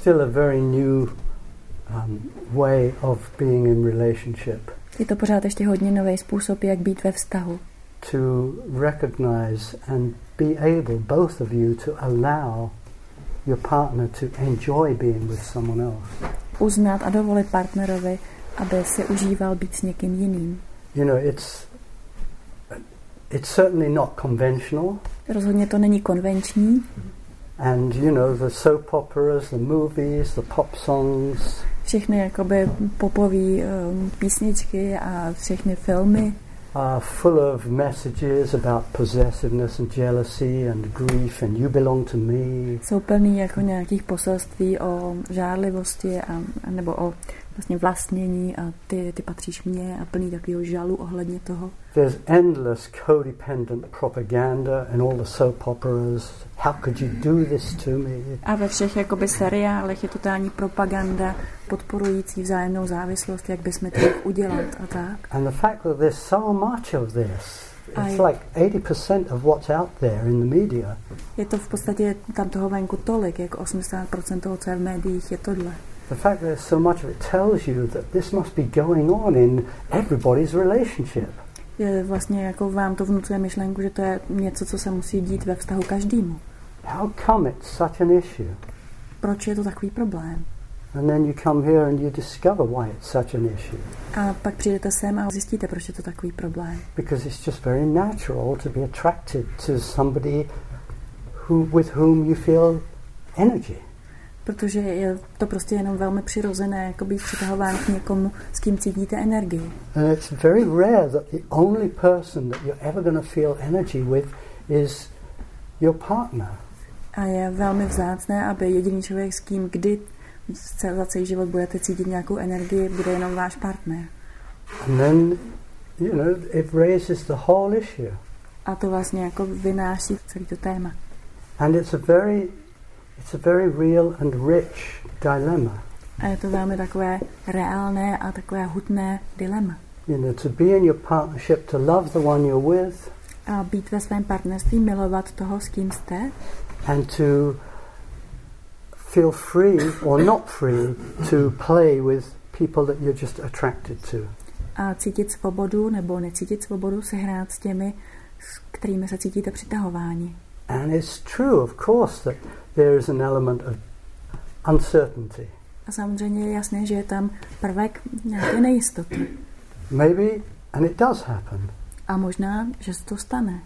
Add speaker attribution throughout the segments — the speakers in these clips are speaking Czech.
Speaker 1: still a very new um, way of being in relationship.
Speaker 2: Je to pořád ještě hodně nový způsob, jak být ve vztahu.
Speaker 1: To recognize and be able, both of you, to allow your partner to enjoy being with someone else.
Speaker 2: Uznat a dovolit partnerovi, aby si užíval být s někým jiným.
Speaker 1: You know, it's it's certainly not conventional.
Speaker 2: Rozhodně to není konvenční.
Speaker 1: And you know, the soap operas, the movies, the pop songs.
Speaker 2: Všechny jakoby popové um, písničky a všechny filmy
Speaker 1: are full of messages about possessiveness and jealousy and grief and you belong to me.
Speaker 2: Jsou plný jako nějakých poselství o žárlivosti a, a nebo o vlastně vlastnění a ty, ty patříš mně a plný takového žalu ohledně toho.
Speaker 1: There's endless codependent propaganda in all the soap operas. How could you do this to me?
Speaker 2: A ve všech jakoby seriálech je totální propaganda podporující vzájemnou závislost, jak bychom to udělat a tak.
Speaker 1: And the fact that there's so much of this It's like 80% of what's out there in the media.
Speaker 2: Je to v podstatě tam toho venku tolik, jak 80% toho, co je v médiích, je tohle.
Speaker 1: The fact that there's so much of it tells you that this must be going on in everybody's relationship.
Speaker 2: Je vlastně jako vám to vnucuje myšlenku, že to je něco, co se musí dít ve vztahu každému.
Speaker 1: How come it's such an issue?
Speaker 2: Proč je to takový problém?
Speaker 1: And then you come here and you discover why it's such an issue.
Speaker 2: A pak přijdete sem a zjistíte, proč je to takový problém.
Speaker 1: Because it's just very natural to be attracted to somebody who, with whom you feel energy.
Speaker 2: Protože je to prostě jenom velmi přirozené, jako být přitahován k někomu, s kým cítíte energii.
Speaker 1: And it's very rare that the only person that you're ever going to feel energy with is your partner.
Speaker 2: A je velmi vzácné, aby jediný člověk, s kým kdy za celý život budete cítit nějakou energii, bude jenom váš partner.
Speaker 1: And then, you know, it raises the whole issue.
Speaker 2: A to vlastně jako vynáší celý to téma.
Speaker 1: And it's a very, it's a very real and rich dilemma.
Speaker 2: A je to velmi takové reálné a takové hutné dilema.
Speaker 1: You know, to be in your partnership, to love the one you're with.
Speaker 2: A být ve svém partnerství, milovat toho, s kým jste.
Speaker 1: And to feel free or not free to play with people that you're just attracted to.
Speaker 2: A cítit svobodu nebo necítit svobodu se hrát s těmi, s kterými se cítíte přitahováni.
Speaker 1: And it's true, of course, that there is an element of uncertainty.
Speaker 2: A samozřejmě je jasné, že je tam prvek nějaké nejistoty.
Speaker 1: Maybe, and it does happen.
Speaker 2: A možná, že se to stane.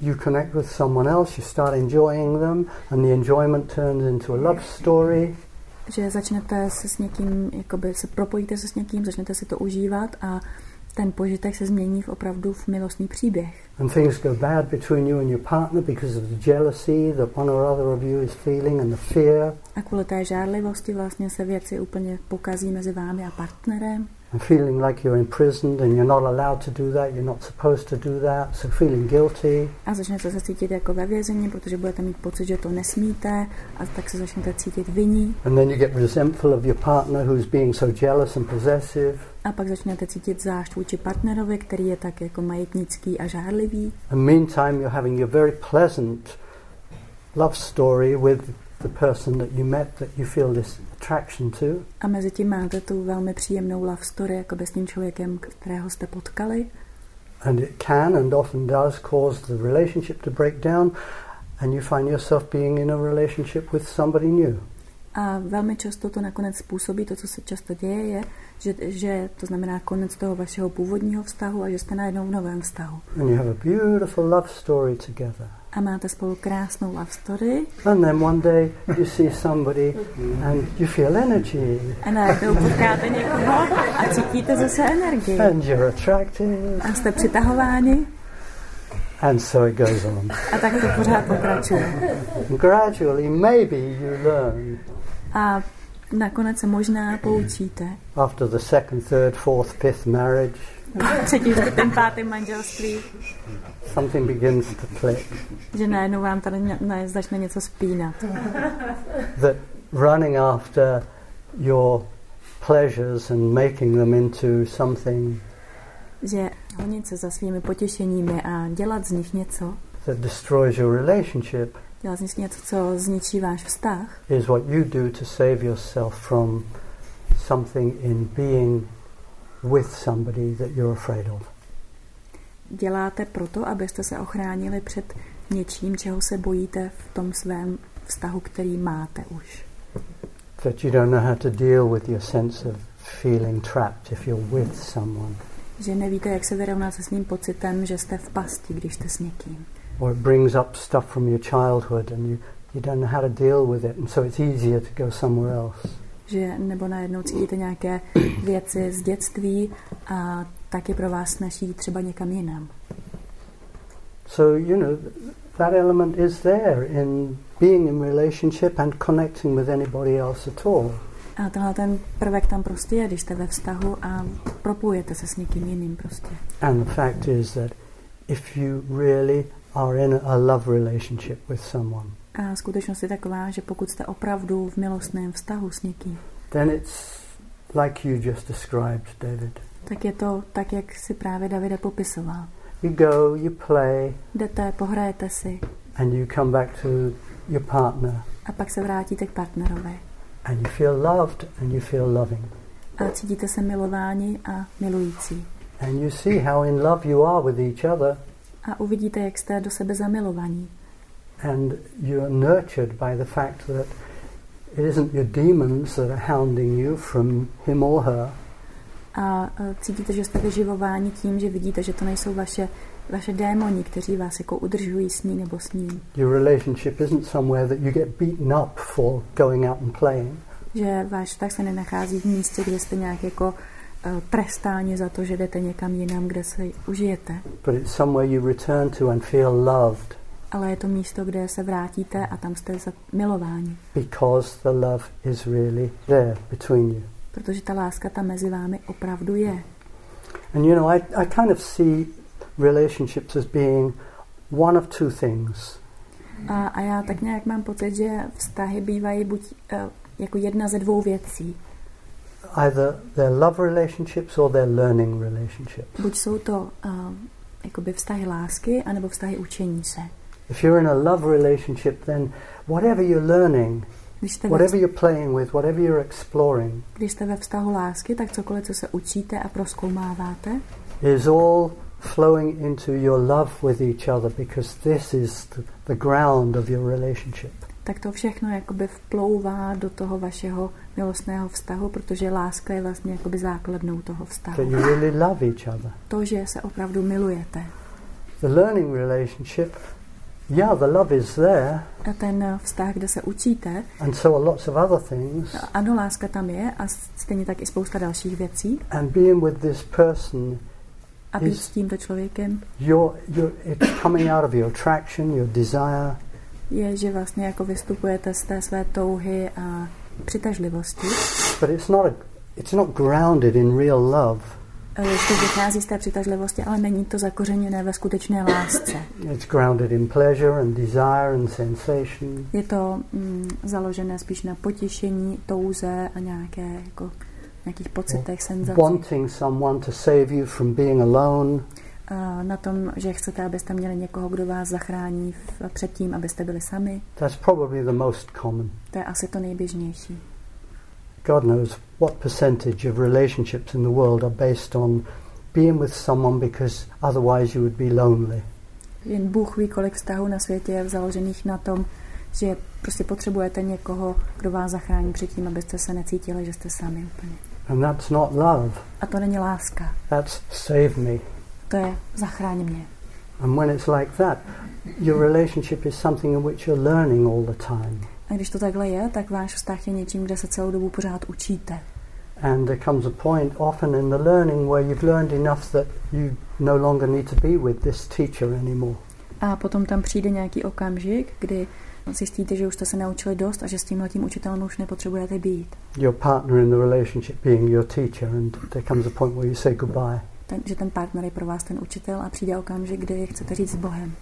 Speaker 1: you connect with someone else, you start enjoying them, and the enjoyment turns into a love story.
Speaker 2: Že začnete se s někým, jakoby se propojíte se s někým, začnete si to užívat a ten požitek se změní v opravdu v milostný příběh.
Speaker 1: And things go bad between you and your partner because of the jealousy that one or other of you is feeling and the fear.
Speaker 2: A kvůli té žárlivosti vlastně se věci úplně pokazí mezi vámi a partnerem.
Speaker 1: And feeling like you're imprisoned and you're not allowed to do that, you're not supposed to do that, so feeling guilty.
Speaker 2: A začnete se cítit jako ve vězení, protože budete mít pocit, že to nesmíte, a tak se začnete cítit viní.
Speaker 1: And then you get resentful of your partner who's being so jealous and possessive.
Speaker 2: A pak začnete cítit zášť vůči partnerovi, který je tak jako majetnický a žárlivý.
Speaker 1: And meantime you're having a very pleasant love story with the person that you met that you feel this attraction to.
Speaker 2: A mezi tím máte tu velmi příjemnou love story jako s tím člověkem, kterého jste potkali.
Speaker 1: And it can and often does cause the relationship to break down and you find yourself being in a relationship with somebody new.
Speaker 2: A velmi často to nakonec způsobí, to, co se často děje, je, že, že to znamená konec toho vašeho původního vztahu a že jste najednou v novém vztahu.
Speaker 1: And you have a beautiful love story together.
Speaker 2: A máte spolu krásnou love story.
Speaker 1: And then one day you see somebody and you feel energy.
Speaker 2: A najednou potkáte někoho a cítíte zase energii.
Speaker 1: And you're attracted.
Speaker 2: A jste přitahováni.
Speaker 1: And so it goes on.
Speaker 2: A tak to pořád pokračuje.
Speaker 1: Gradually, maybe you learn.
Speaker 2: A nakonec se možná poučíte.
Speaker 1: After the second, third, fourth, fifth marriage.
Speaker 2: Třetí, čtvrtém, pátém manželství.
Speaker 1: Something begins to click.
Speaker 2: Že najednou vám tady ne, začne něco spínat.
Speaker 1: That running after your pleasures and making them into something
Speaker 2: že honit se za svými potěšeními a dělat z nich něco
Speaker 1: that destroys your relationship
Speaker 2: dělat z nich něco, co zničí váš vztah,
Speaker 1: is what you do to save yourself from something in being with somebody that you're afraid of.
Speaker 2: děláte proto, abyste se ochránili před něčím, čeho se bojíte v tom svém vztahu, který máte už.
Speaker 1: That you don't know how to deal with your sense of feeling trapped if you're with someone.
Speaker 2: Že nevíte, jak se vyrovnat se svým pocitem, že jste v pasti, když jste s někým.
Speaker 1: Or it brings up stuff from your childhood and you, you don't know how to deal with it and so it's easier to go somewhere else.
Speaker 2: Že nebo najednou cítíte nějaké věci z dětství a tak je pro vás snaží třeba někam jinam.
Speaker 1: So, you know, that element is there in being in relationship and connecting with anybody else at all.
Speaker 2: A tenhle ten prvek tam prostě je, když jste ve vztahu a propojujete se s někým jiným prostě.
Speaker 1: And the fact is that if you really are in a love relationship with someone,
Speaker 2: A skutečnost je taková, že pokud jste opravdu v milostném vztahu s někým,
Speaker 1: then it's like you just described, David.
Speaker 2: tak je to tak, jak si právě Davide popisoval.
Speaker 1: You go, you play,
Speaker 2: Jdete, pohrajete si
Speaker 1: and you come back to your partner,
Speaker 2: a pak se vrátíte k partnerovi.
Speaker 1: and you feel loved and you feel loving.
Speaker 2: A cítíte se milováni a milující.
Speaker 1: And you see how in love you are with each other,
Speaker 2: A uvidíte, jak jste do sebe zamilovaní.
Speaker 1: and you're nurtured by the fact that it isn't your demons that are hounding you from him or her,
Speaker 2: A e, cítíte, že jste vyživováni tím, že vidíte, že to nejsou vaše, vaše démoni, kteří vás jako udržují s ní nebo s ním.
Speaker 1: Your relationship isn't somewhere that you get beaten up for going out and playing.
Speaker 2: Že váš vztah se nenachází v místě, kde jste nějak jako trestáni za to, že jdete někam jinam, kde se užijete.
Speaker 1: But it's somewhere you return to and feel loved
Speaker 2: Ale je to místo, kde se vrátíte a tam jste milováni.
Speaker 1: because the love is really there between you.
Speaker 2: Protože ta láska tam mezi vámi opravdu je.
Speaker 1: And you know, I, I kind of see relationships as being one of two things.
Speaker 2: A, a já tak nějak mám pocit, že vztahy bývají buď uh, jako jedna ze dvou věcí.
Speaker 1: Either they're love relationships or they're learning relationships.
Speaker 2: Buď jsou to uh, jakoby vztahy lásky, anebo vztahy učení se.
Speaker 1: If you're in a love relationship, then whatever you're learning,
Speaker 2: jste, ve,
Speaker 1: whatever you're playing with, whatever you're exploring,
Speaker 2: když jste ve vztahu lásky, tak cokoliv, co se učíte a proskoumáváte,
Speaker 1: is all flowing into your love with each other because this is the, the ground of your relationship.
Speaker 2: Tak to všechno jakoby vplouvá do toho vašeho milostného vztahu, protože láska je vlastně jakoby základnou toho
Speaker 1: That
Speaker 2: vztahu.
Speaker 1: you really love each other.
Speaker 2: To, že se opravdu milujete.
Speaker 1: The learning relationship, yeah, the love is there,
Speaker 2: A ten vztah, kde se učíte,
Speaker 1: and so are lots of other things.
Speaker 2: ano, láska tam je a stejně tak i spousta dalších věcí.
Speaker 1: And being with this person,
Speaker 2: A být s tímto člověkem
Speaker 1: you're, you're, it's coming out of your attraction, your desire,
Speaker 2: je, že vlastně jako vystupujete z té své touhy a přitažlivosti.
Speaker 1: but it's not a, it's not grounded in real love.
Speaker 2: E, To vychází z té přitažlivosti, ale není to zakořeněné ve skutečné lásce.
Speaker 1: It's grounded in pleasure and desire and sensation.
Speaker 2: Je to mm, založené spíš na potěšení, touze a nějaké jako nějakých pocitech, senzacích.
Speaker 1: Wanting someone to save you from being alone,
Speaker 2: na tom, že chcete, abyste měli někoho, kdo vás zachrání před tím, abyste byli sami.
Speaker 1: that's probably the most common.
Speaker 2: To je asi to nejběžnější.
Speaker 1: God knows what percentage of relationships in the world are based on being with someone because otherwise you would be lonely.
Speaker 2: Jen Bůh ví, kolik vztahů na světě je založených na tom, že prostě potřebujete někoho, kdo vás zachrání před tím, abyste se necítili, že jste sami úplně.
Speaker 1: And that's not love,
Speaker 2: A to není láska.
Speaker 1: that's save me.
Speaker 2: To je zachráň mě.
Speaker 1: And when it's like that, your relationship is something in which you're learning all the time.
Speaker 2: A když to takhle je, tak váš vztah je něčím, kde se celou dobu pořád učíte.
Speaker 1: And there comes a point often in the learning where you've learned enough that you no longer need to be with this teacher anymore.
Speaker 2: A potom tam přijde nějaký okamžik, kdy zjistíte, že už jste se naučili dost a že s tímhletím učitelem už nepotřebujete být.
Speaker 1: Your partner in the relationship being your teacher, and there comes a point where you say goodbye.
Speaker 2: Ten, že ten partner je pro vás ten učitel a přijde okamžik, kdy chcete říct s Bohem.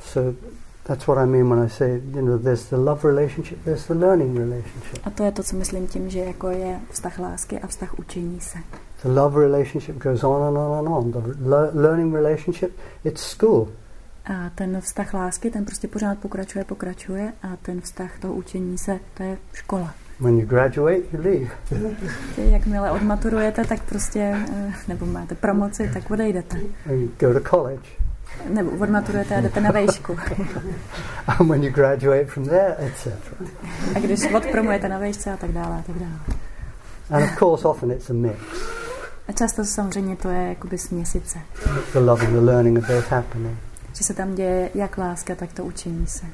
Speaker 1: So that's what I mean when I say, you know, there's the love relationship, there's the learning relationship.
Speaker 2: A to je to, co myslím tím, že jako je vztah lásky a vztah učení se.
Speaker 1: The love relationship goes on and on and on. The le- learning relationship, it's school.
Speaker 2: A ten vztah lásky, ten prostě pořád pokračuje, pokračuje a ten vztah toho učení se, to je škola.
Speaker 1: When you graduate, you leave.
Speaker 2: Jakmile odmaturujete, tak prostě, eh, nebo máte promoci, tak odejdete.
Speaker 1: And you go to college.
Speaker 2: Nebo odmaturujete a jdete na vejšku.
Speaker 1: And when you graduate from there, etc.
Speaker 2: A když odpromujete na vejšce a tak dále a tak dále.
Speaker 1: And of course, often it's a mix.
Speaker 2: A často samozřejmě to je jakoby směsice.
Speaker 1: The love and the learning are both happening.
Speaker 2: Že se tam děje jak láska, tak to učení se.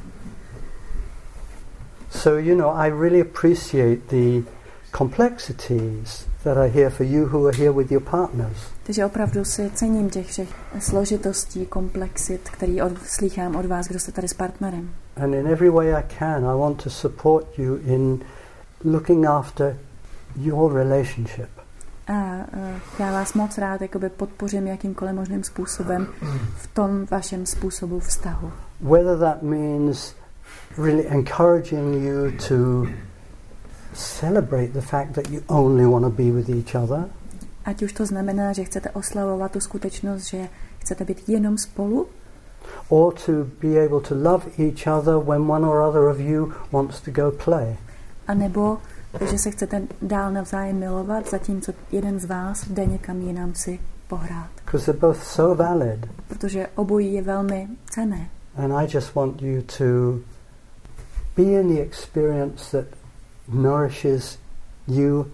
Speaker 1: So, you know, I really appreciate the complexities that are here for you who are here with your partners.
Speaker 2: Takže opravdu si cením těch všech složitostí, komplexit, který od, slýchám od vás, kdo jste tady s partnerem.
Speaker 1: And in every way I can, I want to support you in looking after your relationship.
Speaker 2: A uh, já vás moc rád jakoby podpořím jakýmkoliv možným způsobem v tom vašem způsobu vztahu.
Speaker 1: Whether that means really encouraging you to celebrate the fact that you only want to be with each other,
Speaker 2: Ať už to znamená, že chcete oslavovat tu skutečnost, že chcete být jenom spolu,
Speaker 1: or to be able to love each other when one or other of you wants to go play.
Speaker 2: anebo že se chcete dál navzájem milovat, zatímco jeden z vás jde někam jinam si pohrát.
Speaker 1: Because they're both so valid.
Speaker 2: Protože obojí je velmi cené.
Speaker 1: And I just want you to be in the experience that nourishes you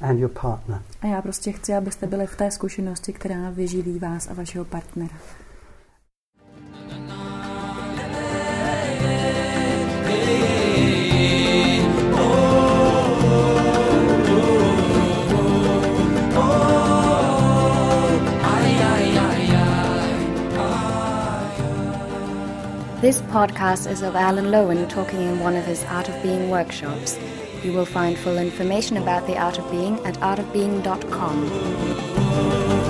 Speaker 1: and your partner.
Speaker 2: A já prostě chci, abyste byli v té zkušenosti, která vyživí vás a vašeho partnera.
Speaker 3: This podcast is of Alan Lowen talking in one of his Art of Being workshops. You will find full information about the Art of Being at artofbeing.com.